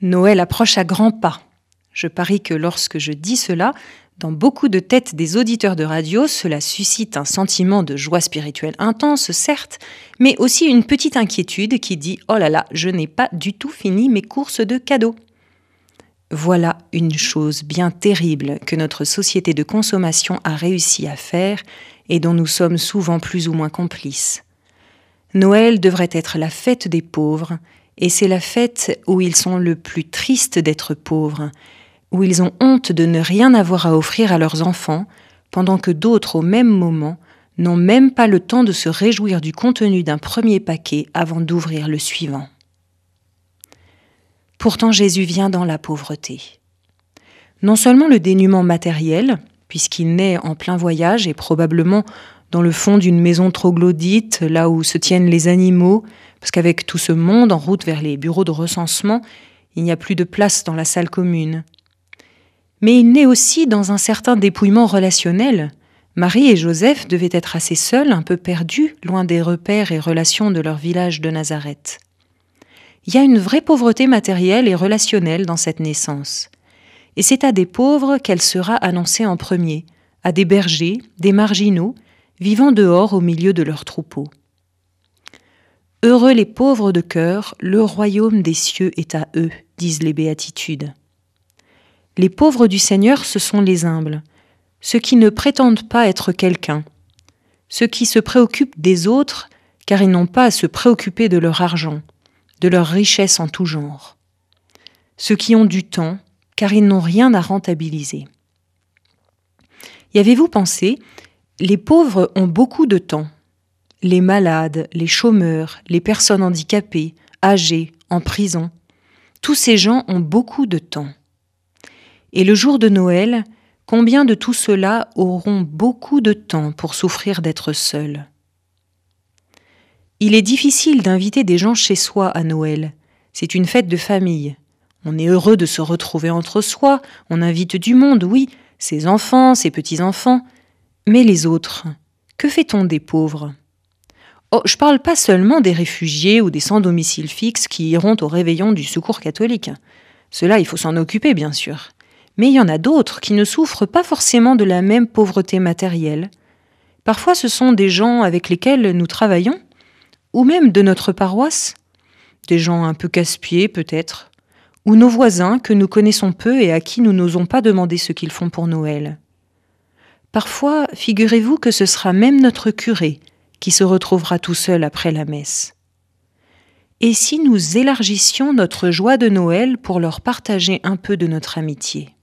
Noël approche à grands pas. Je parie que lorsque je dis cela, dans beaucoup de têtes des auditeurs de radio, cela suscite un sentiment de joie spirituelle intense, certes, mais aussi une petite inquiétude qui dit ⁇ Oh là là, je n'ai pas du tout fini mes courses de cadeaux ⁇ Voilà une chose bien terrible que notre société de consommation a réussi à faire et dont nous sommes souvent plus ou moins complices. Noël devrait être la fête des pauvres, et c'est la fête où ils sont le plus tristes d'être pauvres, où ils ont honte de ne rien avoir à offrir à leurs enfants, pendant que d'autres au même moment n'ont même pas le temps de se réjouir du contenu d'un premier paquet avant d'ouvrir le suivant. Pourtant Jésus vient dans la pauvreté. Non seulement le dénuement matériel, puisqu'il naît en plein voyage et probablement dans le fond d'une maison troglodyte, là où se tiennent les animaux, parce qu'avec tout ce monde en route vers les bureaux de recensement, il n'y a plus de place dans la salle commune. Mais il naît aussi dans un certain dépouillement relationnel. Marie et Joseph devaient être assez seuls, un peu perdus, loin des repères et relations de leur village de Nazareth. Il y a une vraie pauvreté matérielle et relationnelle dans cette naissance. Et c'est à des pauvres qu'elle sera annoncée en premier, à des bergers, des marginaux, vivant dehors au milieu de leurs troupeaux. Heureux les pauvres de cœur, le royaume des cieux est à eux, disent les béatitudes. Les pauvres du Seigneur, ce sont les humbles, ceux qui ne prétendent pas être quelqu'un, ceux qui se préoccupent des autres car ils n'ont pas à se préoccuper de leur argent, de leur richesse en tout genre, ceux qui ont du temps car ils n'ont rien à rentabiliser. Y avez-vous pensé? Les pauvres ont beaucoup de temps les malades, les chômeurs, les personnes handicapées, âgées, en prison. Tous ces gens ont beaucoup de temps. Et le jour de Noël, combien de tout cela auront beaucoup de temps pour souffrir d'être seuls? Il est difficile d'inviter des gens chez soi à Noël. C'est une fête de famille. On est heureux de se retrouver entre soi, on invite du monde, oui, ses enfants, ses petits-enfants. Mais les autres, que fait-on des pauvres? Oh, je parle pas seulement des réfugiés ou des sans domicile fixe qui iront au réveillon du secours catholique. Cela, il faut s'en occuper, bien sûr. Mais il y en a d'autres qui ne souffrent pas forcément de la même pauvreté matérielle. Parfois, ce sont des gens avec lesquels nous travaillons, ou même de notre paroisse, des gens un peu casse-pieds peut-être, ou nos voisins que nous connaissons peu et à qui nous n'osons pas demander ce qu'ils font pour Noël. Parfois, figurez-vous que ce sera même notre curé qui se retrouvera tout seul après la messe. Et si nous élargissions notre joie de Noël pour leur partager un peu de notre amitié?